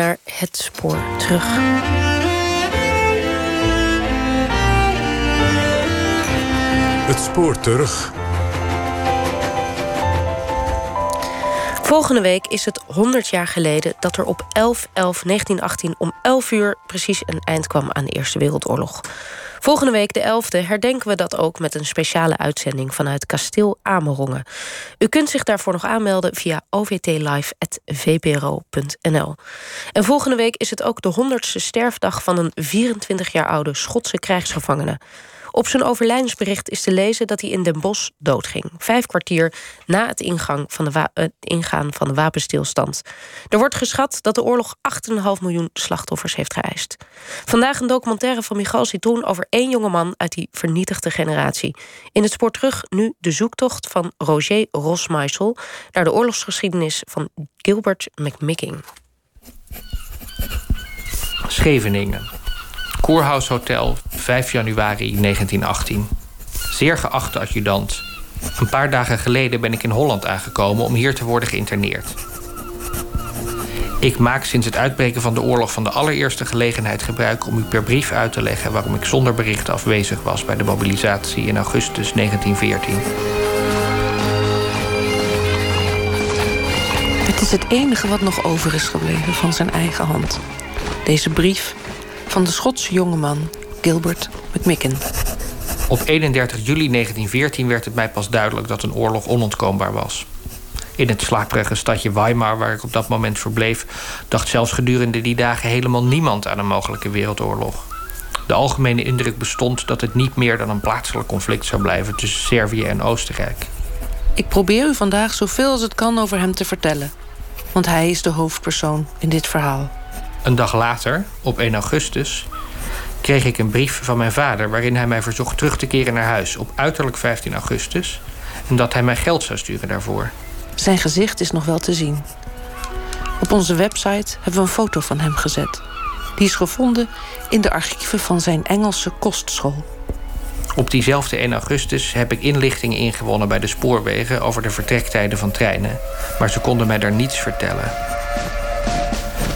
Het Spoor terug. Het spoor terug. Volgende week is het 100 jaar geleden dat er op 11-11-1918 om 11 uur precies een eind kwam aan de Eerste Wereldoorlog. Volgende week, de 11e, herdenken we dat ook met een speciale uitzending vanuit Kasteel Amerongen. U kunt zich daarvoor nog aanmelden via ovtlive.vpro.nl. En volgende week is het ook de 100ste sterfdag van een 24 jaar oude Schotse krijgsgevangene. Op zijn overlijdensbericht is te lezen dat hij in Den Bosch doodging. Vijf kwartier na het, ingang van de het ingaan van de wapenstilstand. Er wordt geschat dat de oorlog 8,5 miljoen slachtoffers heeft geëist. Vandaag een documentaire van Michal Citroen over één jongeman uit die vernietigde generatie. In het spoor terug nu de zoektocht van Roger Rosmeisel naar de oorlogsgeschiedenis van Gilbert McMicking. Scheveningen. Koerhuis Hotel, 5 januari 1918. Zeer geachte adjudant. Een paar dagen geleden ben ik in Holland aangekomen om hier te worden geïnterneerd. Ik maak sinds het uitbreken van de oorlog van de allereerste gelegenheid gebruik om u per brief uit te leggen waarom ik zonder bericht afwezig was bij de mobilisatie in augustus 1914. Het is het enige wat nog over is gebleven van zijn eigen hand. Deze brief van de Schotse jongeman Gilbert McMicken. Op 31 juli 1914 werd het mij pas duidelijk dat een oorlog onontkoombaar was. In het slaperige stadje Weimar, waar ik op dat moment verbleef, dacht zelfs gedurende die dagen helemaal niemand aan een mogelijke wereldoorlog. De algemene indruk bestond dat het niet meer dan een plaatselijk conflict zou blijven tussen Servië en Oostenrijk. Ik probeer u vandaag zoveel als het kan over hem te vertellen, want hij is de hoofdpersoon in dit verhaal. Een dag later, op 1 augustus, kreeg ik een brief van mijn vader waarin hij mij verzocht terug te keren naar huis op uiterlijk 15 augustus en dat hij mij geld zou sturen daarvoor. Zijn gezicht is nog wel te zien. Op onze website hebben we een foto van hem gezet. Die is gevonden in de archieven van zijn Engelse kostschool. Op diezelfde 1 augustus heb ik inlichtingen ingewonnen bij de spoorwegen over de vertrektijden van treinen, maar ze konden mij daar niets vertellen.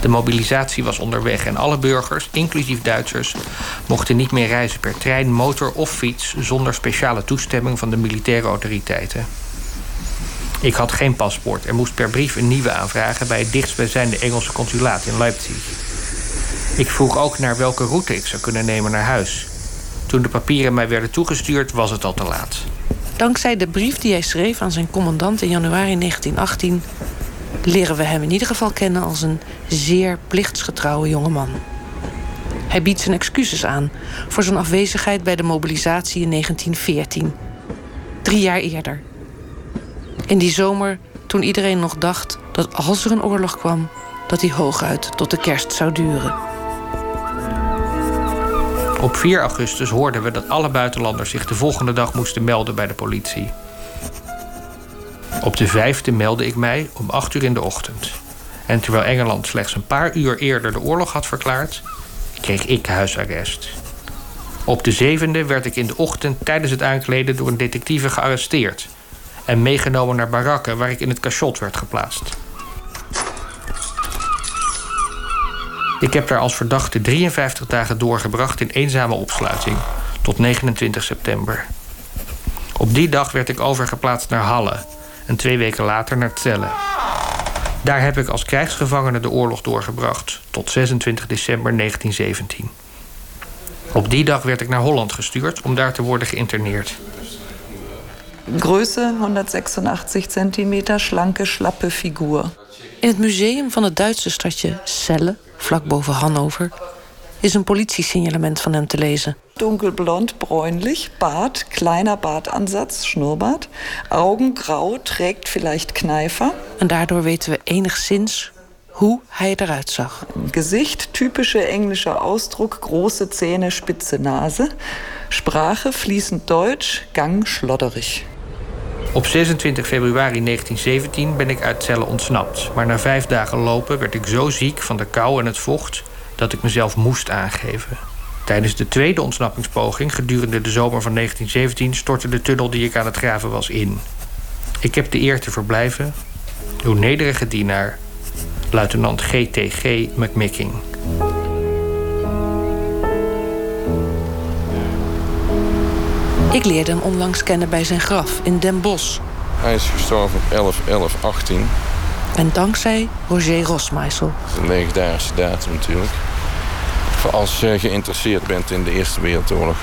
De mobilisatie was onderweg en alle burgers, inclusief Duitsers, mochten niet meer reizen per trein, motor of fiets zonder speciale toestemming van de militaire autoriteiten. Ik had geen paspoort en moest per brief een nieuwe aanvragen bij het dichtstbijzijnde Engelse consulaat in Leipzig. Ik vroeg ook naar welke route ik zou kunnen nemen naar huis. Toen de papieren mij werden toegestuurd, was het al te laat. Dankzij de brief die hij schreef aan zijn commandant in januari 1918 leren we hem in ieder geval kennen als een zeer plichtsgetrouwe jongeman. Hij biedt zijn excuses aan voor zijn afwezigheid bij de mobilisatie in 1914. Drie jaar eerder. In die zomer, toen iedereen nog dacht dat als er een oorlog kwam, dat die hooguit tot de kerst zou duren. Op 4 augustus hoorden we dat alle buitenlanders zich de volgende dag moesten melden bij de politie. Op de vijfde meldde ik mij om acht uur in de ochtend. En terwijl Engeland slechts een paar uur eerder de oorlog had verklaard, kreeg ik huisarrest. Op de zevende werd ik in de ochtend tijdens het aankleden door een detectieve gearresteerd en meegenomen naar barakken waar ik in het cachot werd geplaatst. Ik heb daar als verdachte 53 dagen doorgebracht in eenzame opsluiting tot 29 september. Op die dag werd ik overgeplaatst naar Halle, en twee weken later naar Celle. Daar heb ik als krijgsgevangene de oorlog doorgebracht tot 26 december 1917. Op die dag werd ik naar Holland gestuurd om daar te worden geïnterneerd. Größe 186 centimeter, slanke, slappe figuur. In het museum van het Duitse stadje Celle, vlak boven Hannover, is een politiesignalement van hem te lezen. Dunkelblond, bräunlich, Bart, kleiner Bartansatz, Schnurrbart, Augen grau, trägt vielleicht Kneifer. En daardoor weten we enigszins hoe hij eruit zag. Gezicht, typische englische Ausdruck, große Zähne, spitze Nase. Sprache, fließend Deutsch, Gang, schlodderig. Op 26 februari 1917 ben ik uit Celle ontsnapt. Maar na vijf dagen lopen werd ik zo ziek van de kou en het vocht dat ik mezelf moest aangeven. Tijdens de tweede ontsnappingspoging gedurende de zomer van 1917 stortte de tunnel die ik aan het graven was in. Ik heb de eer te verblijven, uw nederige dienaar, luitenant GTG McMicking. Ik leerde hem onlangs kennen bij zijn graf in Den Bosch. Hij is gestorven op 11-11-18. En dankzij Roger Rosmeisel. Dat is een legendarische datum natuurlijk. Als je geïnteresseerd bent in de Eerste Wereldoorlog.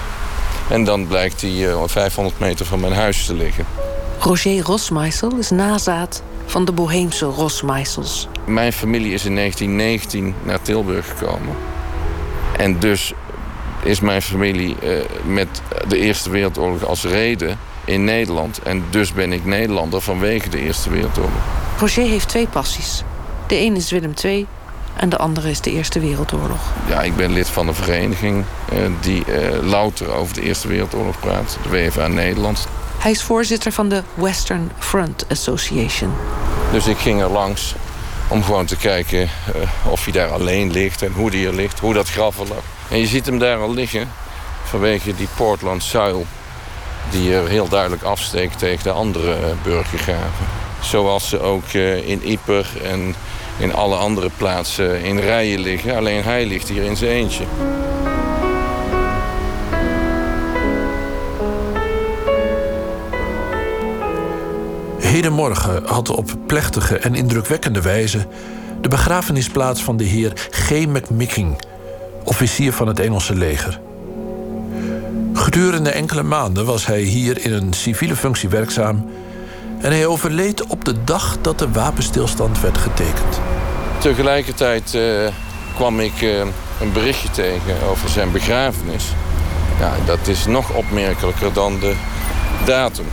En dan blijkt hij 500 eh, meter van mijn huis te liggen. Roger Rosmeisel is nazaat van de Boheemse Rosmeisels. Mijn familie is in 1919 naar Tilburg gekomen. En dus is mijn familie uh, met de Eerste Wereldoorlog als reden in Nederland. En dus ben ik Nederlander vanwege de Eerste Wereldoorlog. Roger heeft twee passies. De een is Willem II en de andere is de Eerste Wereldoorlog. Ja, ik ben lid van een vereniging uh, die uh, louter over de Eerste Wereldoorlog praat. De WFA Nederland. Hij is voorzitter van de Western Front Association. Dus ik ging er langs om gewoon te kijken uh, of hij daar alleen ligt en hoe hij er ligt, hoe dat graf er lag. En je ziet hem daar al liggen vanwege die Portland zuil die er heel duidelijk afsteekt tegen de andere burgergraven. Zoals ze ook in Ieper en in alle andere plaatsen in rijen liggen. Alleen hij ligt hier in zijn eentje. Hedenmorgen had op plechtige en indrukwekkende wijze de begrafenis plaats van de heer G. McMicking, officier van het Engelse leger. Gedurende enkele maanden was hij hier in een civiele functie werkzaam en hij overleed op de dag dat de wapenstilstand werd getekend. Tegelijkertijd uh, kwam ik uh, een berichtje tegen over zijn begrafenis. Ja, dat is nog opmerkelijker dan de datum.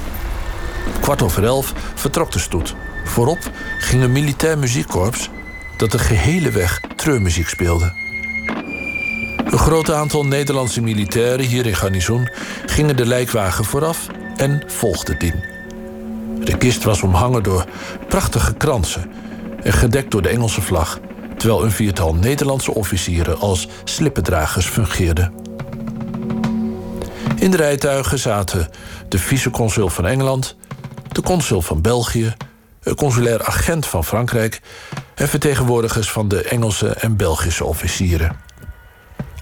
Kwart over elf vertrok de stoet. Voorop ging een militair muziekkorps dat de gehele weg treurmuziek speelde. Een groot aantal Nederlandse militairen hier in Garnizoen gingen de lijkwagen vooraf en volgden dien. De kist was omhangen door prachtige kransen en gedekt door de Engelse vlag, terwijl een viertal Nederlandse officieren als slippendragers fungeerden. In de rijtuigen zaten de viceconsul van Engeland, de consul van België, een consulair agent van Frankrijk en vertegenwoordigers van de Engelse en Belgische officieren.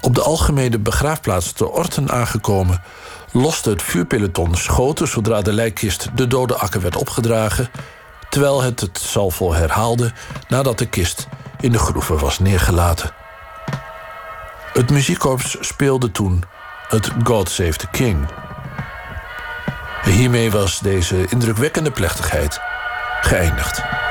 Op de algemene begraafplaats te Orten aangekomen, loste het vuurpeloton schoten zodra de lijkkist de dode akker werd opgedragen, terwijl het het salvo herhaalde nadat de kist in de groeven was neergelaten. Het muziekkorps speelde toen het God Save the King. Hiermee was deze indrukwekkende plechtigheid geëindigd.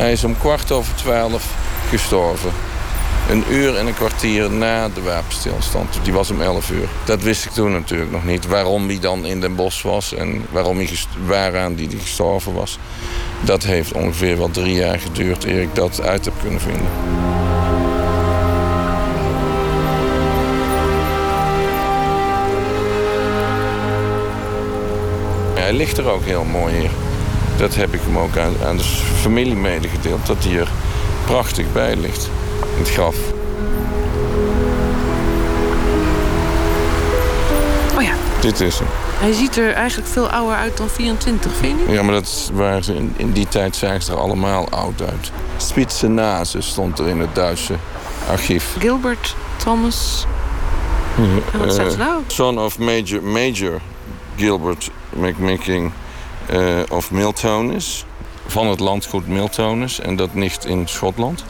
Hij is om kwart over twaalf gestorven. Een uur en een kwartier na de wapenstilstand. Die was om 11 uur. Dat wist ik toen natuurlijk nog niet. Waarom hij dan in Den Bosch was en waarom hij waaraan hij gestorven was. Dat heeft ongeveer wel drie jaar geduurd eer ik dat uit heb kunnen vinden. Hij ligt er ook heel mooi hier. Dat heb ik hem ook aan, aan de familie medegedeeld. Dat hij er prachtig bij ligt. In het graf. Oh ja. Dit is hem. Hij ziet er eigenlijk veel ouder uit dan 24, vind je? Ja, maar dat waren ze in, in die tijd zagen ze er allemaal oud uit. Spitzenase stond er in het Duitse archief. Gilbert Thomas. En wat staat er nou? Son of Major, Major Gilbert McMicking uh, of Miltonus. Van het landgoed Miltonus. En dat ligt in Schotland.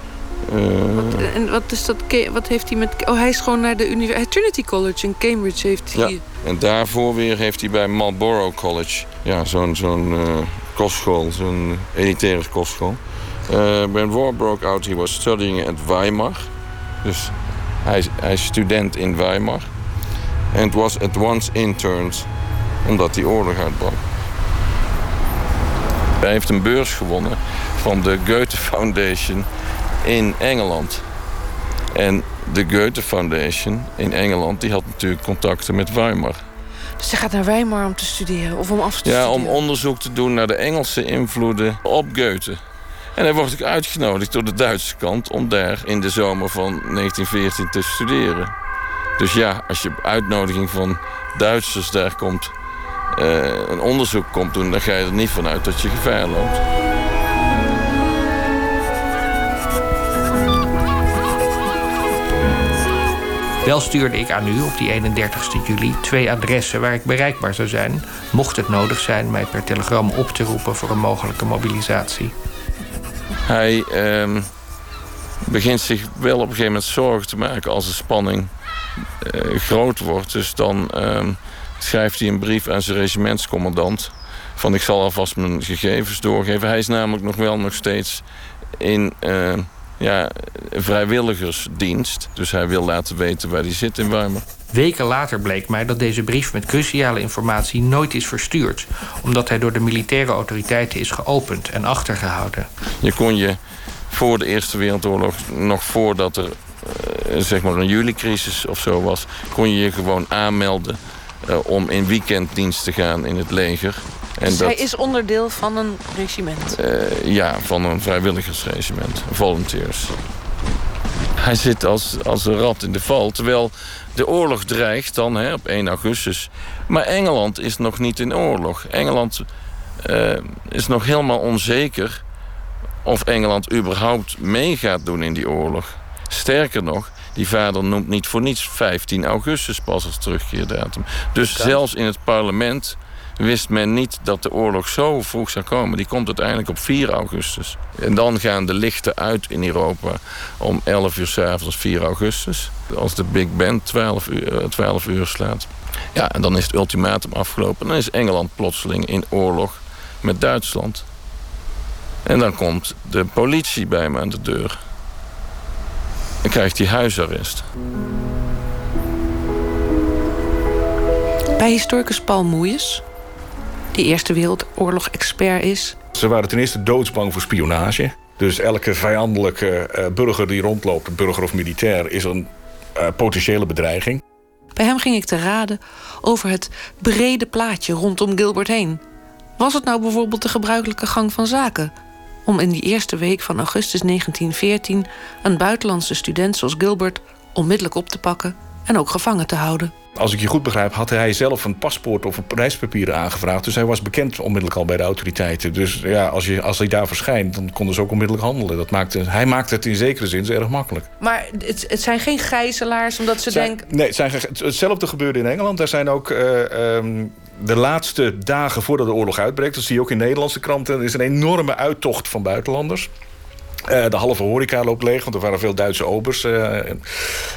Uh, wat, en wat is dat? Wat heeft hij met. Oh, hij is gewoon naar de universiteit. Trinity College in Cambridge heeft hij. Ja, en daarvoor weer heeft hij bij Marlborough College. Ja, zo'n zo'n uh, kostschool, zo'n elitaire kostschool. Uh, when war broke out, he was studying at Weimar. Dus hij, hij is student in Weimar. And was at once interned, omdat die oorlog uitbrak. Hij heeft een beurs gewonnen van de Goethe Foundation in Engeland. En de Goethe Foundation in Engeland die had natuurlijk contacten met Weimar. Dus hij gaat naar Weimar om te studeren of om af te ja, studeren? om onderzoek te doen naar de Engelse invloeden op Goethe. En hij wordt ook uitgenodigd door de Duitse kant om daar in de zomer van 1914 te studeren. Dus ja, als je op uitnodiging van Duitsers daar komt, een onderzoek komt doen, dan ga je er niet vanuit dat je gevaar loopt. Wel stuurde ik aan u op die 31 juli twee adressen waar ik bereikbaar zou zijn, mocht het nodig zijn mij per telegram op te roepen voor een mogelijke mobilisatie. Hij uh, begint zich wel op een gegeven moment zorgen te maken als de spanning uh, groot wordt. Dus dan uh, schrijft hij een brief aan zijn regimentscommandant. Van ik zal alvast mijn gegevens doorgeven. Hij is namelijk nog wel nog steeds in uh, ja, vrijwilligersdienst. Dus hij wil laten weten waar hij zit in Weimar. Weken later bleek mij dat deze brief met cruciale informatie nooit is verstuurd, omdat hij door de militaire autoriteiten is geopend en achtergehouden. Je kon je voor de Eerste Wereldoorlog, nog voordat er uh, zeg maar een juli-crisis of zo was, kon je je gewoon aanmelden om in weekenddienst te gaan in het leger. En dus dat, hij is onderdeel van een regiment? Uh, ja, van een vrijwilligersregiment, volunteers. Hij zit als, als een rat in de val, terwijl de oorlog dreigt dan hè, op 1 augustus. Maar Engeland is nog niet in oorlog. Engeland uh, is nog helemaal onzeker of Engeland überhaupt mee gaat doen in die oorlog. Sterker nog, die vader noemt niet voor niets 15 augustus pas als terugkeerdatum. Dus zelfs in het parlement wist men niet dat de oorlog zo vroeg zou komen. Die komt uiteindelijk op 4 augustus. En dan gaan de lichten uit in Europa om 11 uur s'avonds 4 augustus. Als de Big Ben 12 uur, 12 uur slaat. Ja, en dan is het ultimatum afgelopen. Dan is Engeland plotseling in oorlog met Duitsland. En dan komt de politie bij me aan de deur. En krijgt hij huisarrest. Bij historicus Paul Moeijers, die Eerste Wereldoorlog-expert is. Ze waren ten eerste doodsbang voor spionage. Dus elke vijandelijke uh, burger die rondloopt, burger of militair, is een uh, potentiële bedreiging. Bij hem ging ik te raden over het brede plaatje rondom Gilbert heen. Was het nou bijvoorbeeld de gebruikelijke gang van zaken om in die eerste week van augustus 1914 een buitenlandse student zoals Gilbert onmiddellijk op te pakken en ook gevangen te houden. Als ik je goed begrijp, had hij zelf een paspoort of reispapieren aangevraagd. Dus hij was bekend onmiddellijk al bij de autoriteiten. Dus ja, als, je, als hij daar verschijnt, dan konden ze ook onmiddellijk handelen. Dat maakte, hij maakte het in zekere zin erg makkelijk. Maar het, het zijn geen gijzelaars omdat ze denken... Nee, het zijn, hetzelfde gebeurde in Engeland. Daar zijn ook... Uh, um, de laatste dagen voordat de oorlog uitbreekt... dat zie je ook in Nederlandse kranten... er is een enorme uittocht van buitenlanders. Uh, de halve horeca loopt leeg, want er waren veel Duitse obers uh,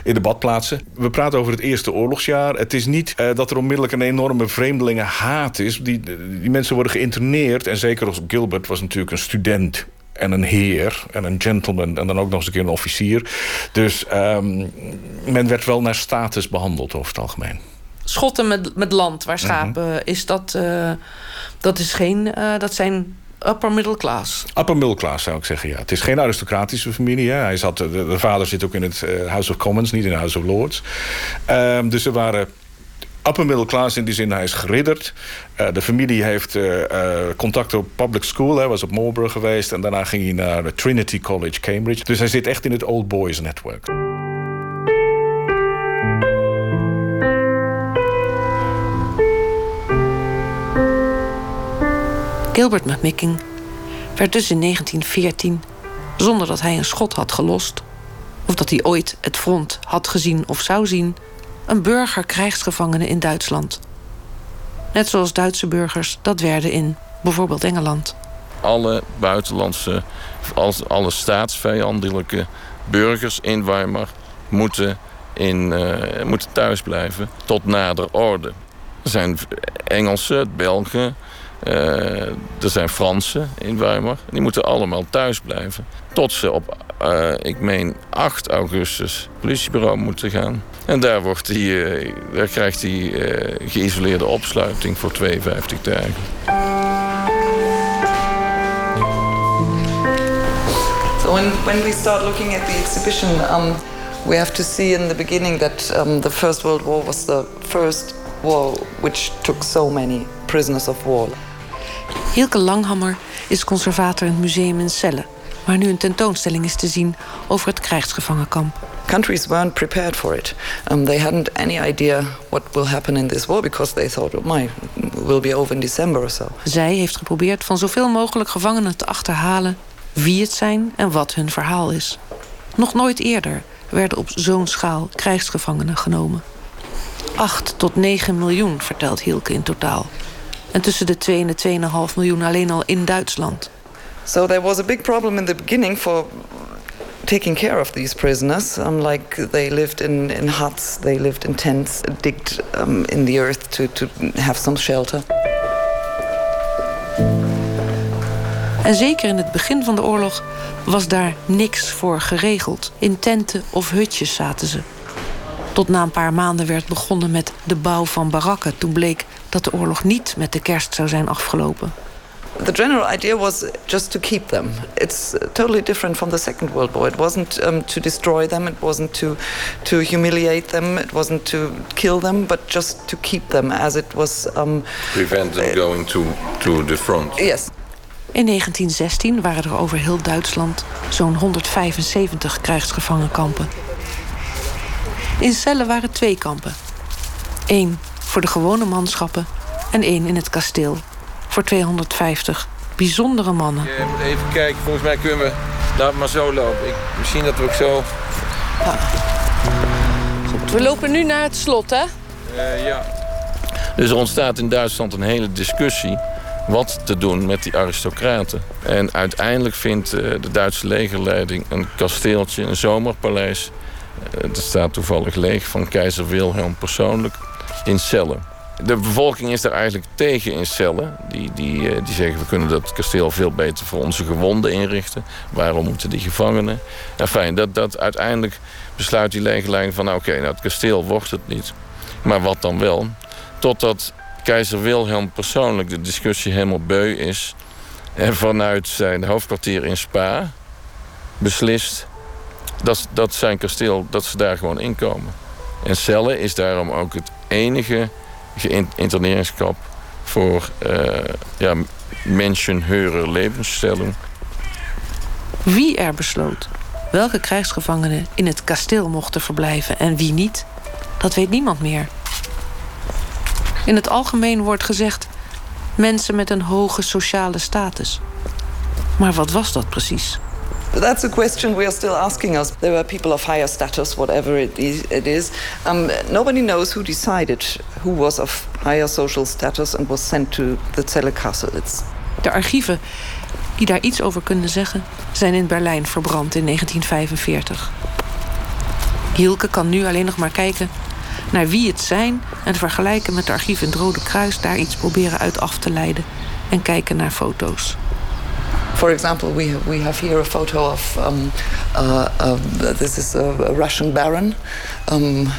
in de badplaatsen. We praten over het eerste oorlogsjaar. Het is niet uh, dat er onmiddellijk een enorme vreemdelingenhaat is. Die, die mensen worden geïnterneerd. En zeker als Gilbert was natuurlijk een student en een heer en een gentleman en dan ook nog eens een keer een officier. Dus um, men werd wel naar status behandeld over het algemeen. Schotten met, met land waar schapen, mm -hmm. is dat, dat, is geen, dat zijn upper middle class. Upper middle class zou ik zeggen, ja. Het is geen aristocratische familie. Hè. Hij zat, de, de, vader zit ook in het House of Commons, niet in het House of Lords. Um, dus er waren upper middle class in die zin, hij is geridderd. Uh, de familie heeft uh, contact op public school, hij was op Marlborough geweest... en daarna ging hij naar Trinity College, Cambridge. Dus hij zit echt in het Old Boys Network. Gilbert McMicking werd dus in 1914, zonder dat hij een schot had gelost, of dat hij ooit het front had gezien of zou zien, een burgerkrijgsgevangene in Duitsland. Net zoals Duitse burgers dat werden in bijvoorbeeld Engeland. Alle buitenlandse, alle staatsvijandelijke burgers in Weimar moeten, in, uh, moeten thuis blijven tot nader orde. Er zijn Engelsen, Belgen, er zijn Fransen in Weimar. Die moeten allemaal thuis blijven. Tot ze op, uh, ik meen, 8 augustus politiebureau moeten gaan. En daar, wordt die, uh, daar krijgt hij geïsoleerde opsluiting voor 52 dagen. When, when we start looking at the exhibition, um, we have to see in the beginning that um, the First World War was the first war which took so many prisoners of war. Hilke Langhammer is conservator in het museum in Celle. waar nu een tentoonstelling is te zien over het krijgsgevangenkamp. Countries weren't prepared for it. Um, they hadn't any idea what will happen in this war because they thought, oh my, will be over in December or so. Zij heeft geprobeerd van zoveel mogelijk gevangenen te achterhalen wie het zijn en wat hun verhaal is. Nog nooit eerder werden op zo'n schaal krijgsgevangenen genomen. 8 tot 9 miljoen, vertelt Hielke in totaal. En tussen de 2 en de 2,5 miljoen alleen al in Duitsland. So there was a big problem in the beginning for taking care of these prisoners. Um, like they lived in, in huts, they lived in tents, digged um, in the earth to, to have some shelter. En zeker in het begin van de oorlog was daar niks voor geregeld. In tenten of hutjes zaten ze. Tot na een paar maanden werd begonnen met de bouw van barakken. Toen bleek dat de oorlog niet met de kerst zou zijn afgelopen. The general idea was just to keep them. It's totally different from the Second World War. It wasn't um, to destroy them, it wasn't to, to humiliate them, it wasn't to kill them, but just to keep them as it was. Um, Prevent them going to, to the front. Yes. In 1916 waren er over heel Duitsland zo'n 175 krijgsgevangenkampen. In cellen waren twee kampen. Eén voor de gewone manschappen en één in het kasteel voor 250 bijzondere mannen. Je moet even kijken, volgens mij kunnen we... Laat maar zo lopen. Ik, misschien dat we ook zo... Ja. Goed, we lopen nu naar het slot, hè? Uh, ja. Dus er ontstaat in Duitsland een hele discussie wat te doen met die aristocraten. En uiteindelijk vindt uh, de Duitse legerleiding een kasteeltje, een zomerpaleis. Uh, dat staat toevallig leeg van keizer Wilhelm persoonlijk in cellen. De bevolking is daar eigenlijk tegen in cellen. Die, die, eh, die zeggen we kunnen dat kasteel veel beter voor onze gewonden inrichten. Waarom moeten die gevangenen? Enfin, dat, dat uiteindelijk besluit die legerleiding van... Nou, oké, nou, het kasteel wordt het niet. Maar wat dan wel? Totdat keizer Wilhelm persoonlijk de discussie helemaal beu is... en vanuit zijn hoofdkwartier in Spa beslist... dat, dat zijn kasteel, dat ze daar gewoon inkomen. En Celle is daarom ook het enige interneringskamp voor uh, ja, mensen levensstelling. Wie er besloot welke krijgsgevangenen in het kasteel mochten verblijven en wie niet, dat weet niemand meer. In het algemeen wordt gezegd mensen met een hoge sociale status. Maar wat was dat precies? That's a question we are still asking us. There were people of higher status, whatever it is. Is. Um, nobody knows who decided who was of higher social status and was sent to the Celle Castle. It's... De archieven die daar iets over kunnen zeggen, zijn in Berlijn verbrand in 1945. Hielke kan nu alleen nog maar kijken naar wie het zijn en vergelijken met de archieven in het Rode Kruis, daar iets proberen uit af te leiden en kijken naar foto's. For example, we have, we have here a photo of um, uh, uh, this is a, a Russian baron. Um,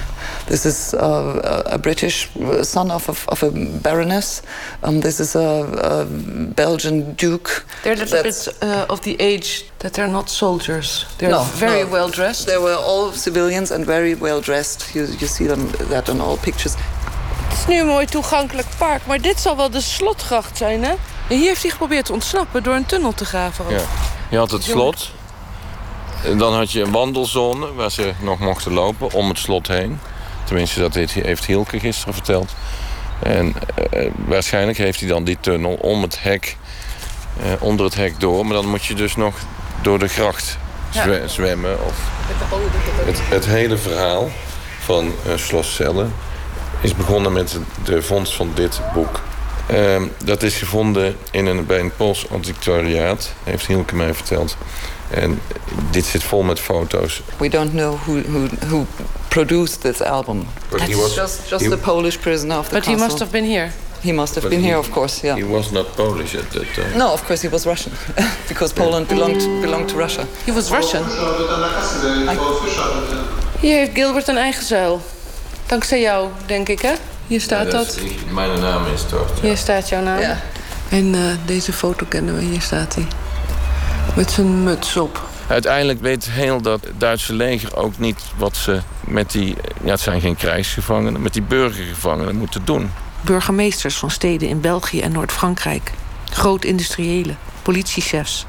this is uh, a British son of a, of a baroness. Um, this is a, a, Belgian duke. They're a little bit uh, of the age that they're not soldiers. They're no, very no. well dressed. They were all civilians and very well dressed. You, you see them that on all pictures. Het is nu een mooi toegankelijk park, maar dit zal wel de slotgracht zijn, hè? En hier heeft hij geprobeerd te ontsnappen door een tunnel te graven. Ja. Je had het slot. En dan had je een wandelzone waar ze nog mochten lopen om het slot heen. Tenminste, dat heeft Hielke gisteren verteld. En uh, waarschijnlijk heeft hij dan die tunnel om het hek, uh, onder het hek door. Maar dan moet je dus nog door de gracht ja. zwemmen. Of het, het, hele verhaal van uh, Sloscellen is begonnen met de vondst van dit boek. Uh, dat is gevonden in een, bij een Pools antiquariaat, heeft Hielke mij verteld. En dit zit vol met foto's. We don't know who, who, who produced this album. But he was, just, just he, the Polish prisoner of the But castle. he must have been here. He must have But been he, here, of course, yeah. He was not Polish at that time. No, of course he was Russian. because Poland belonged, belonged to Russia. He was Russian. Hier heeft Gilbert een eigen zuil. Dankzij jou, denk ik, hè? Hier staat ja, dat. Is, mijn naam is toch. Ja. Hier staat jouw naam. Ja. En uh, deze foto kennen we. Hier staat hij. Met zijn muts op. Uiteindelijk weet heel dat Duitse leger ook niet wat ze met die... Ja, het zijn geen krijgsgevangenen, met die burgergevangenen moeten doen. Burgemeesters van steden in België en Noord-Frankrijk. Groot-industriëlen, politiechefs.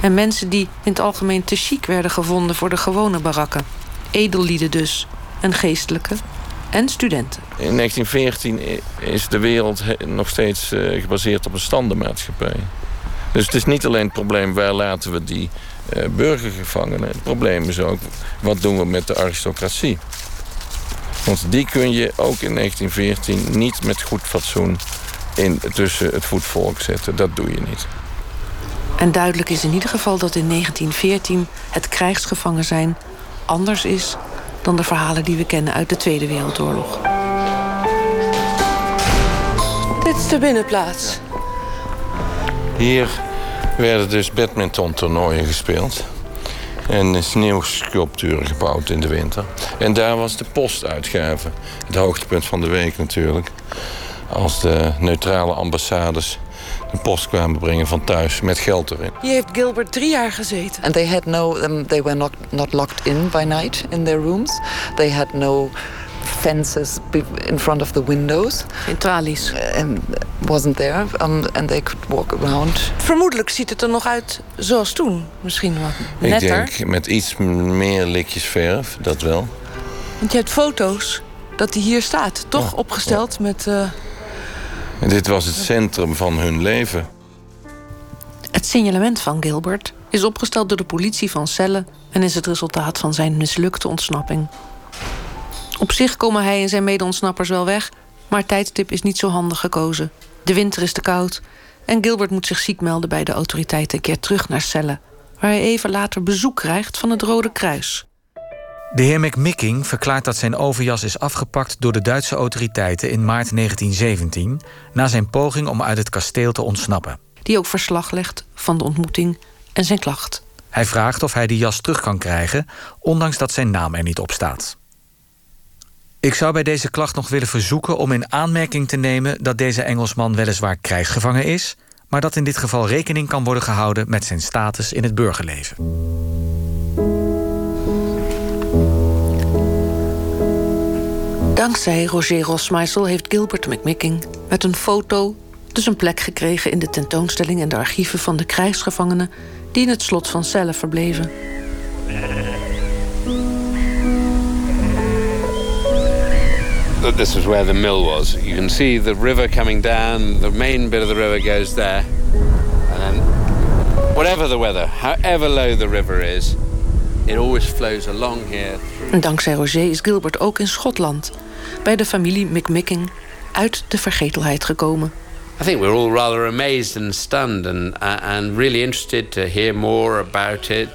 En mensen die in het algemeen te chic werden gevonden voor de gewone barakken. Edellieden dus. En geestelijke. En studenten. In 1914 is de wereld nog steeds eh, gebaseerd op een standenmaatschappij. Dus het is niet alleen het probleem waar laten we die uh, burgergevangenen. Het probleem is ook wat doen we met de aristocratie. Want die kun je ook in 1914 niet met goed fatsoen in, tussen het voetvolk zetten. Dat doe je niet. En duidelijk is in ieder geval dat in 1914 het krijgsgevangen zijn anders is dan de verhalen die we kennen uit de Tweede Wereldoorlog. Dit is de binnenplaats. Hier werden dus badminton-toernooien gespeeld. En sneeuwsculpturen gebouwd in de winter. En daar was de postuitgave. Het hoogtepunt van de week natuurlijk. Als de neutrale ambassades de post kwamen brengen van thuis met geld erin. Hier heeft Gilbert drie jaar gezeten. And they had no, um, they were not, not locked in by night in their rooms. They had no fences in front of the windows. In tralies. And wasn't there. Um, and they could walk around. Vermoedelijk ziet het er nog uit zoals toen. Misschien wat netter. Ik denk met iets meer likjes verf, dat wel. Want je hebt foto's dat hij hier staat. Toch opgesteld met... Uh... Dit was het centrum van hun leven. Het signalement van Gilbert is opgesteld door de politie van Celle... en is het resultaat van zijn mislukte ontsnapping. Op zich komen hij en zijn mede-ontsnappers wel weg... maar het tijdstip is niet zo handig gekozen. De winter is te koud en Gilbert moet zich ziek melden bij de autoriteiten... en keert terug naar Celle, waar hij even later bezoek krijgt van het Rode Kruis. De heer McMicking verklaart dat zijn overjas is afgepakt door de Duitse autoriteiten in maart 1917 na zijn poging om uit het kasteel te ontsnappen. Die ook verslag legt van de ontmoeting en zijn klacht. Hij vraagt of hij die jas terug kan krijgen, ondanks dat zijn naam er niet op staat. Ik zou bij deze klacht nog willen verzoeken om in aanmerking te nemen dat deze Engelsman weliswaar krijgsgevangen is, maar dat in dit geval rekening kan worden gehouden met zijn status in het burgerleven. Dankzij Roger Rosmeisel heeft Gilbert McMicking met een foto dus een plek gekregen in de tentoonstelling en de archieven van de krijgsgevangenen die in het slot van Celle verbleven. This is where the mill was. You can see the river coming down. The main bit of the river goes there. And then, whatever the weather, however low the river is, it always flows along here. Dankzij Roger is Gilbert ook in Schotland, bij de familie McMicking, uit de vergetelheid gekomen. I think we're all rather amazed and stunned and, uh, and really interested to hear more about it.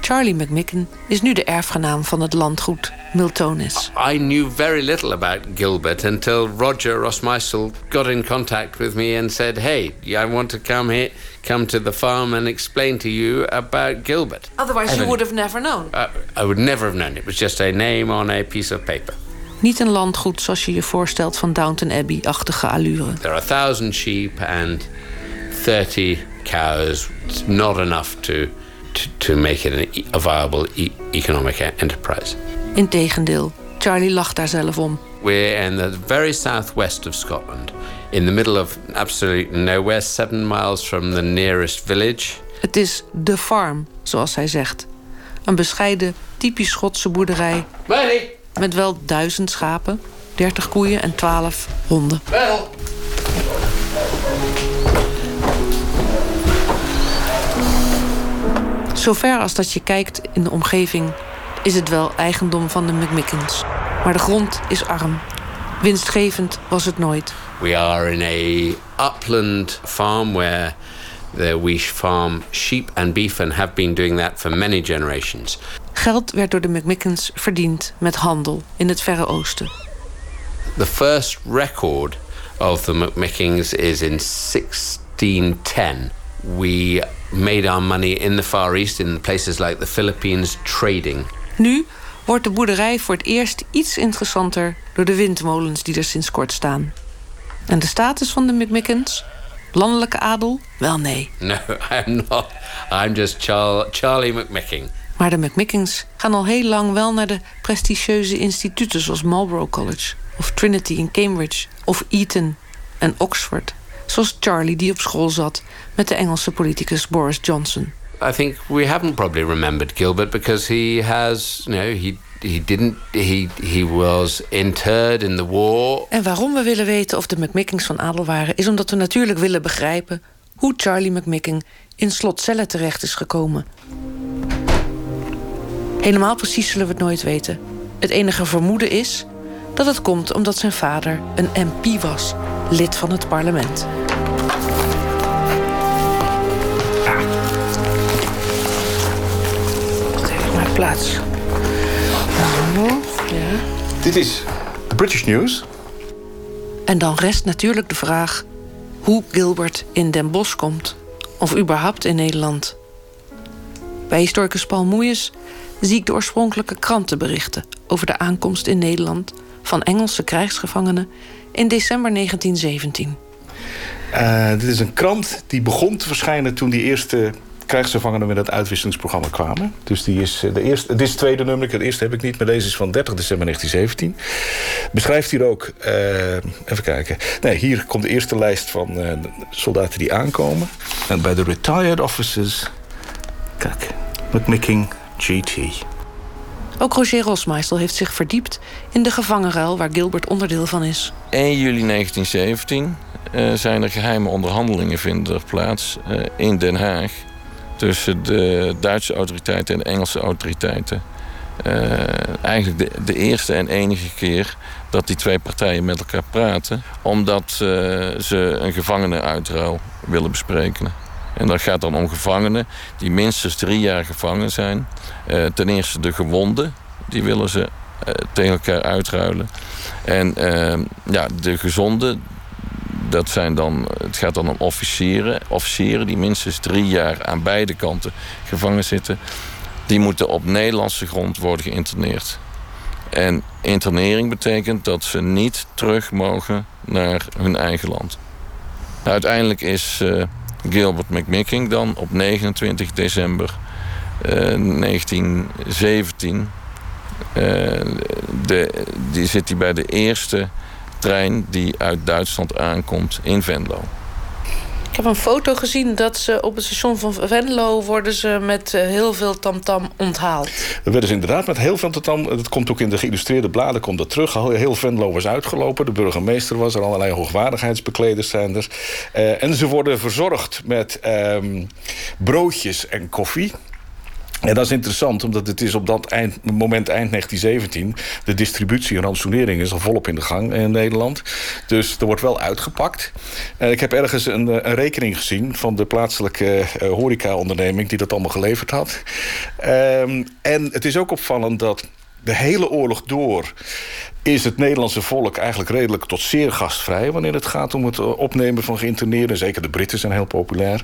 Charlie McMicken is nu de erfgenaam van het landgoed Miltonis. I knew very little about Gilbert until Roger Rosmeisel got in contact with me and said, "Hey, I want to come here, come to the farm and explain to you about Gilbert." Otherwise, you would have never known. Uh, I would never have known. It was just a name on a piece of paper. Niet een landgoed zoals je je voorstelt van Downton Abbey-achtige allure. There are a thousand sheep and 30 cows. It's not enough to to, to make it a viable e economic enterprise. Integendeel, Charlie lacht daar zelf om. We're in the very southwest of Scotland, in the middle of absolutely nowhere, seven miles from the nearest village. Het is de farm, zoals hij zegt. Een bescheiden, typisch Schotse boerderij. Met wel duizend schapen, 30 koeien en 12 honden. Wel. Zover als dat je kijkt in de omgeving is het wel eigendom van de McMickens. Maar de grond is arm. Winstgevend was het nooit. We are in a upland farm where we farm sheep and beef and have been doing that for many generations. Geld werd door de McMickens verdiend met handel in het Verre Oosten. The first record of the McMickens is in 1610. We made our money in the Far East, in places like the Philippines, trading. Nu wordt de boerderij voor het eerst iets interessanter door de windmolens die er sinds kort staan. En de status van de McMickens? Landelijke adel? Wel nee. No, I'm not. I'm just Char Charlie McMicking. Maar de McMickens gaan al heel lang wel naar de prestigieuze instituten zoals Marlborough College, of Trinity in Cambridge, of Eton en Oxford. Zoals Charlie die op school zat met de Engelse politicus Boris Johnson. I think we haven't probably remembered Gilbert because he has, you know, he he didn't he he was interred in the war. En waarom we willen weten of de McMickings van adel waren, is omdat we natuurlijk willen begrijpen hoe Charlie McMicking in slot Celle terecht is gekomen. Helemaal precies zullen we het nooit weten. Het enige vermoeden is dat het komt omdat zijn vader een MP was, lid van het parlement. Geef maar plaats. Ja. Dit is British News. En dan rest natuurlijk de vraag hoe Gilbert in Den Bosch komt. Of überhaupt in Nederland. Bij historicus Paul zie ik de oorspronkelijke krantenberichten over de aankomst in Nederland van Engelse krijgsgevangenen in december 1917. Uh, dit is een krant die begon te verschijnen toen die eerste krijgsgevangenen met het uitwisselingsprogramma kwamen. Dus die is eh, de eerste, dit is het tweede nummer, het eerste heb ik niet, maar deze is van 30 december 1917. Beschrijft hier ook, uh, even kijken. Nee, hier komt de eerste lijst van uh, soldaten die aankomen. En bij de retired officers, kijk, McMicking GT. Ook Roger Rosmeistel heeft zich verdiept in de gevangenruil waar Gilbert onderdeel van is. 1 juli 1917 uh, zijn er geheime onderhandelingen vinden plaats uh, in Den Haag tussen de Duitse autoriteiten en de Engelse autoriteiten. Uh, eigenlijk de, de, eerste en enige keer dat die twee partijen met elkaar praten, omdat uh, ze een gevangenenuitruil willen bespreken. En dat gaat dan om gevangenen die minstens drie jaar gevangen zijn. Uh, ten eerste de gewonden, die willen ze tegen elkaar uitruilen. En ja, de gezonden, dat zijn dan, het gaat dan om officieren. Officieren die minstens drie jaar aan beide kanten gevangen zitten. Die moeten op Nederlandse grond worden geïnterneerd. En internering betekent dat ze niet terug mogen naar hun eigen land. Uiteindelijk is uh, Gilbert McMicking dan op 29 december uh, 1917... Uh, de, die zit hij bij de eerste trein die uit Duitsland aankomt in Venlo. Ik heb een foto gezien dat ze op het station van Venlo worden ze met heel veel tamtam -tam onthaald. Er werden ze inderdaad met heel veel tamtam. Dat komt ook in de geïllustreerde bladen komt dat terug. Heel Venlo was uitgelopen. De burgemeester was er. Allerlei hoogwaardigheidsbekleders zijn er. Uh, en ze worden verzorgd met um, broodjes en koffie. En dat is interessant, omdat het is op dat eind, moment eind 1917... de distributie en ransonering is al volop in de gang in Nederland. Dus er wordt wel uitgepakt. Ik heb ergens een, een rekening gezien van de plaatselijke uh, horeca-onderneming... die dat allemaal geleverd had. Um, en het is ook opvallend dat de hele oorlog door is het Nederlandse volk eigenlijk redelijk tot zeer gastvrij... wanneer het gaat om het opnemen van geïnterneerden. Zeker de Britten zijn heel populair.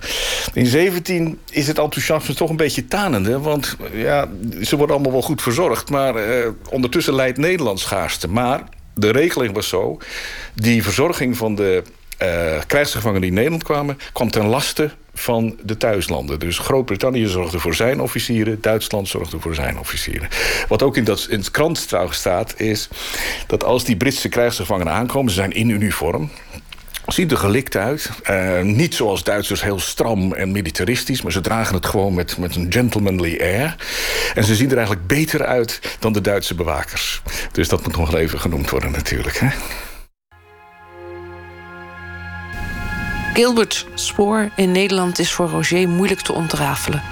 In 17 is het enthousiasme toch een beetje tanende. Want ja, ze worden allemaal wel goed verzorgd. Maar eh, ondertussen leidt Nederland schaarste. Maar de regeling was zo. Die verzorging van de uh, krijgsgevangenen die in Nederland kwamen... kwam ten laste van de thuislanden. Dus Groot-Brittannië zorgde voor zijn officieren... Duitsland zorgde voor zijn officieren. Wat ook in, dat, in het krant staat... is dat als die Britse krijgsgevangenen aankomen... ze zijn in uniform... Ziet er gelikt uit. Uh, niet zoals Duitsers heel stram en militaristisch... maar ze dragen het gewoon met, met een gentlemanly air. En ze zien er eigenlijk beter uit dan de Duitse bewakers. Dus dat moet nog even genoemd worden natuurlijk. Hè? Gilbert's spoor in Nederland is voor Roger moeilijk te ontrafelen.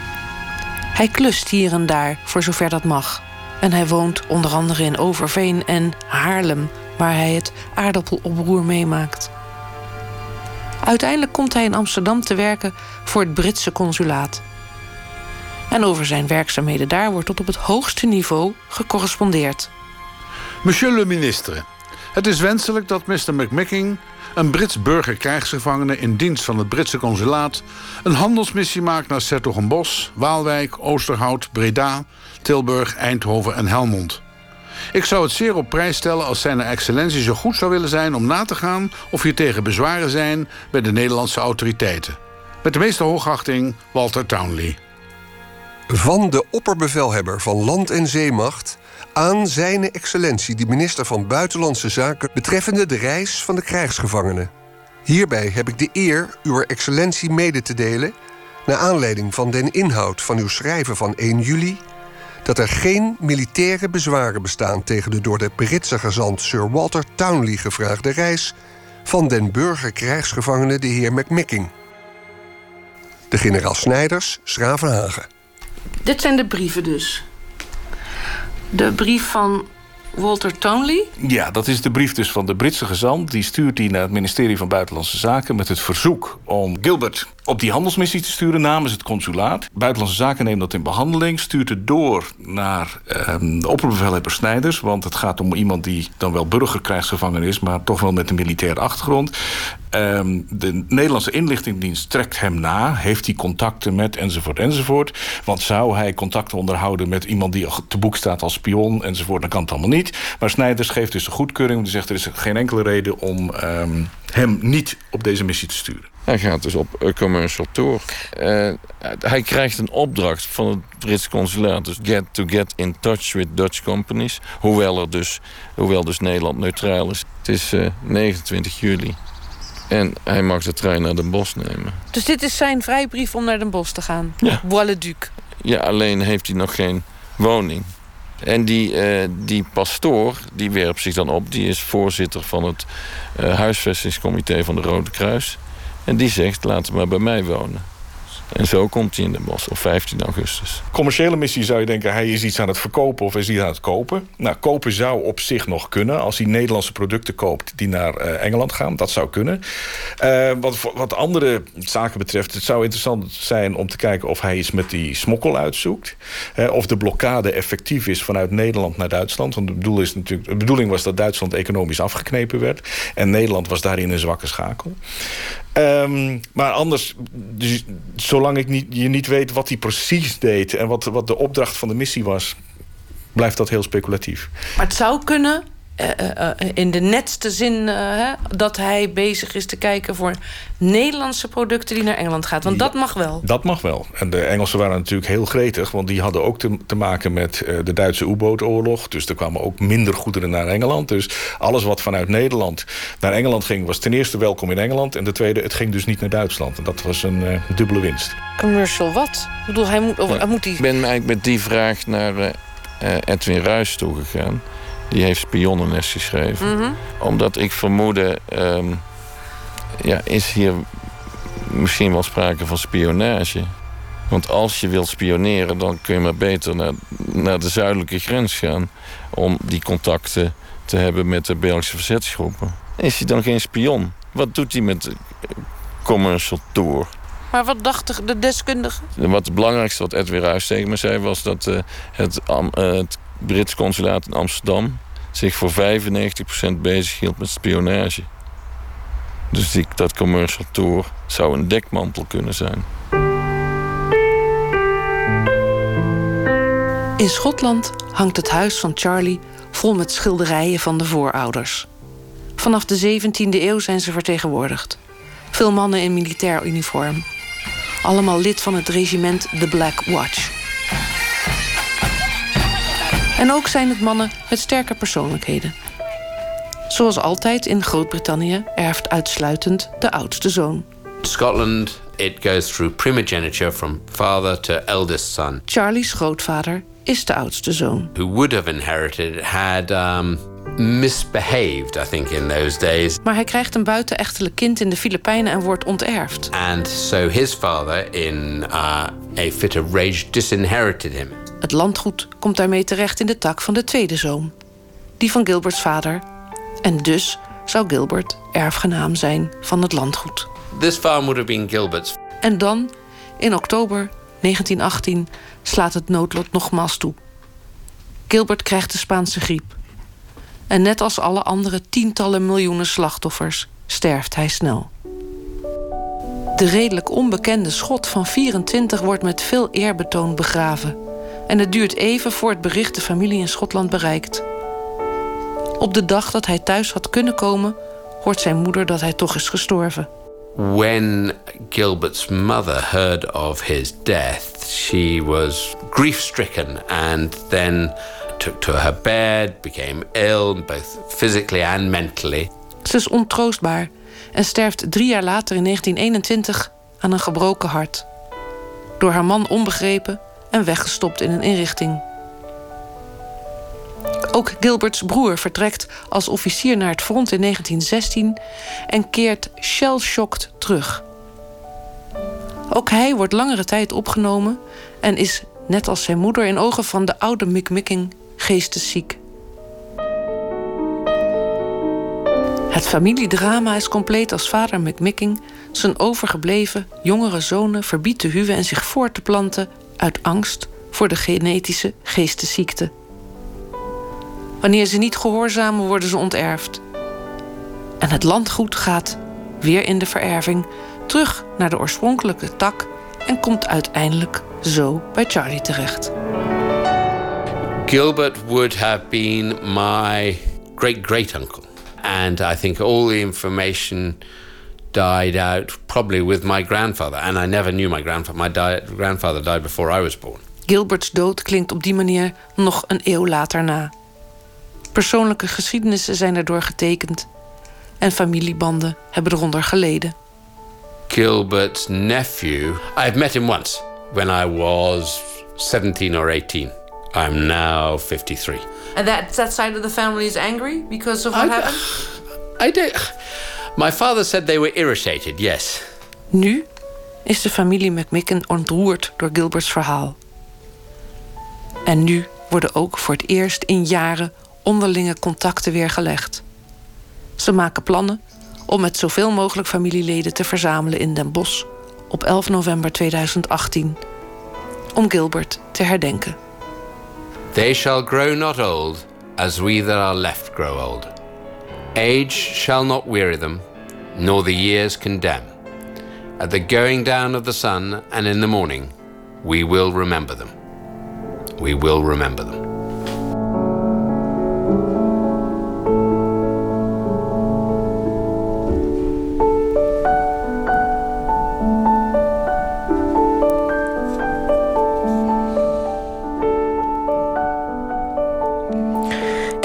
Hij klust hier en daar, voor zover dat mag. En hij woont onder andere in Overveen en Haarlem, waar hij het aardappeloproer meemaakt. Uiteindelijk komt hij in Amsterdam te werken voor het Britse consulaat. En over zijn werkzaamheden daar wordt tot op het hoogste niveau gecorrespondeerd. Monsieur le ministre, het is wenselijk dat Mr. McMicking een Brits burgerkrijgsgevangene in dienst van het Britse consulaat... een handelsmissie maakt naar Sertogenbos, Waalwijk, Oosterhout, Breda... Tilburg, Eindhoven en Helmond. Ik zou het zeer op prijs stellen als zijn excellentie zo goed zou willen zijn... om na te gaan of hier tegen bezwaren zijn bij de Nederlandse autoriteiten. Met de meeste hoogachting, Walter Townley. Van de opperbevelhebber van Land- en Zeemacht aan zijn excellentie, de minister van Buitenlandse Zaken, betreffende de reis van de krijgsgevangenen. Hierbij heb ik de eer uw excellentie mede te delen naar aanleiding van den inhoud van uw schrijven van 1 juli dat er geen militaire bezwaren bestaan tegen de door de Britse gezant Sir Walter Townley gevraagde reis van den burgerkrijgsgevangene de heer McMicking. De generaal Snijders, Schravenhagen. Dit zijn de brieven dus. De brief van Walter Townley. Ja, dat is de brief dus van de Britse gezant. Die stuurt die naar het ministerie van Buitenlandse Zaken... met het verzoek om Gilbert op die handelsmissie te sturen namens het consulaat. Buitenlandse Zaken neemt dat in behandeling, stuurt het door naar ehm, de opperbevelhebber Snijders. Want het gaat om iemand die dan wel burgerkrijgsgevangen is, maar toch wel met een militaire achtergrond. Ehm, de Nederlandse inlichtingendienst trekt hem na, heeft hij contacten met enzovoort enzovoort. Want zou hij contacten onderhouden met iemand die te boek staat als spion enzovoort, dan kan het allemaal niet. Maar Snijders geeft dus een goedkeuring, die zegt er is geen enkele reden om ehm, hem niet op deze missie te sturen. Hij gaat dus op een commercial tour. Uh, hij krijgt een opdracht van het Britse consulaat. Dus get to get in touch with Dutch companies. Hoewel, er dus, hoewel dus Nederland neutraal is. Het is uh, 29 juli. En hij mag de trein naar Den Bosch nemen. Dus dit is zijn vrijbrief om naar Den Bosch te gaan? Ja. Bois-le-Duc? Ja, alleen heeft hij nog geen woning. En die, uh, die pastoor, die werpt zich dan op. Die is voorzitter van het uh, huisvestingscomité van de Rode Kruis. En die zegt, laat hem maar bij mij wonen. En zo komt hij in de bos op 15 augustus. Commerciële missie zou je denken, hij is iets aan het verkopen of is hij aan het kopen. Nou, kopen zou op zich nog kunnen. Als hij Nederlandse producten koopt die naar uh, Engeland gaan, dat zou kunnen. Uh, wat, wat andere zaken betreft, het zou interessant zijn om te kijken of hij iets met die smokkel uitzoekt. Of de blokkade effectief is vanuit Nederland naar Duitsland. Want de, bedoel is natuurlijk, de bedoeling was dat Duitsland economisch afgeknepen werd. En Nederland was daarin een zwakke schakel. Um, maar anders, dus, zolang ik niet, je niet weet wat hij precies deed... en wat, wat de opdracht van de missie was, blijft dat heel speculatief. Maar het zou kunnen, in de netste zin... Hè, dat hij bezig is te kijken voor Nederlandse producten... die naar Engeland gaan. Want dat mag wel. Dat mag wel. En de Engelsen waren natuurlijk heel gretig... want die hadden ook te, te maken met de Duitse U-bootoorlog. Dus er kwamen ook minder goederen naar Engeland. Dus alles wat vanuit Nederland naar Engeland ging... was ten eerste welkom in Engeland... en ten tweede, het ging dus niet naar Duitsland. En dat was een dubbele winst. Commercial wat? Ik bedoel, hij moet, of, moet die... Ik ben eigenlijk met die vraag naar Edwin Ruijs toegegaan... Die heeft Spionnennest geschreven. Mm -hmm. Omdat ik vermoedde... Um, ja, is hier misschien wel sprake van spionage. Want als je wilt spioneren... dan kun je maar beter naar, naar de zuidelijke grens gaan... om die contacten te hebben met de Belgische verzetsgroepen. Is hij dan geen spion? Wat doet hij met commercial tour? Maar wat dacht de deskundige? Wat het belangrijkste wat Edwin Ruijs tegen me zei... was dat uh, het, uh, het Brits consulaat in Amsterdam zich voor 95% bezig hield met spionage. Dus die, dat commercial tour zou een dekmantel kunnen zijn. In Schotland hangt het huis van Charlie vol met schilderijen van de voorouders. Vanaf de 17e eeuw zijn ze vertegenwoordigd. Veel mannen in militair uniform. Allemaal lid van het regiment The Black Watch. En ook zijn het mannen met sterke persoonlijkheden. Zoals altijd in Groot-Brittannië erft uitsluitend de oudste zoon. Scotland, it goes through primogeniture from father to eldest son. Charlie's grootvader is de oudste zoon. Who would have inherited had um, misbehaved, I think, in those days. Maar hij krijgt een buitenechtelijk kind in de Filipijnen en wordt onterfd. And so his father, in uh, a fit of rage, disinherited him. Het landgoed komt daarmee terecht in de tak van de tweede zoon, die van Gilberts vader. En dus zou Gilbert erfgenaam zijn van het landgoed. This farm would have been Gilbert's. En dan, in oktober 1918, slaat het noodlot nogmaals toe. Gilbert krijgt de Spaanse griep. En net als alle andere tientallen miljoenen slachtoffers sterft hij snel. De redelijk onbekende schot van 24 wordt met veel eerbetoon begraven. En het duurt even voor het bericht de familie in Schotland bereikt. Op de dag dat hij thuis had kunnen komen, hoort zijn moeder dat hij toch is gestorven. When Gilbert's mother heard of his death, she was grief stricken and then took to her bed, became ill, both physically and mentally. Ze is ontroostbaar en sterft drie jaar later in 1921 aan een gebroken hart. door haar man onbegrepen en weggestopt in een inrichting. Ook Gilberts broer vertrekt als officier naar het front in 1916 en keert shell-shocked terug. Ook hij wordt langere tijd opgenomen en is, net als zijn moeder, in ogen van de oude McMicking geestesziek. Het familiedrama is compleet als vader McMicking zijn overgebleven jongere zonen verbiedt te huwen en zich voor te planten uit angst voor de genetische geestesziekte. Wanneer ze niet gehoorzamen, worden ze onterfd. En het landgoed gaat, weer in de vererving, terug naar de oorspronkelijke tak en komt uiteindelijk zo bij Charlie terecht. Gilbert would have been my great great uncle. And I think all the information died out probably with my grandfather. And I never knew my grandfather. My di grandfather died before I was born. Gilberts dood klinkt op die manier nog een eeuw later na. Persoonlijke geschiedenissen zijn erdoor getekend en familiebanden hebben eronder geleden. Gilbert's nephew, I've met him once when I was 17 or 18. I'm now 53. And that that side of the family is angry because of what I, happened? I don't. My father said they were irritated, yes. Nu is de familie McMicken ontroerd door Gilberts verhaal. En nu worden ook voor het eerst in jaren onderlinge contacten weer gelegd. Ze maken plannen om met zoveel mogelijk familieleden te verzamelen in Den Bosch op 11 november 2018 om Gilbert te herdenken. They shall grow not old, as we that are left grow old. Age shall not weary them, nor the years condemn. At the going down of the sun and in the morning, we will remember them. We will remember them.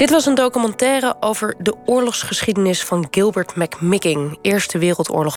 Dit was een documentaire over de oorlogsgeschiedenis van Gilbert McMicking. Eerste Wereldoorlog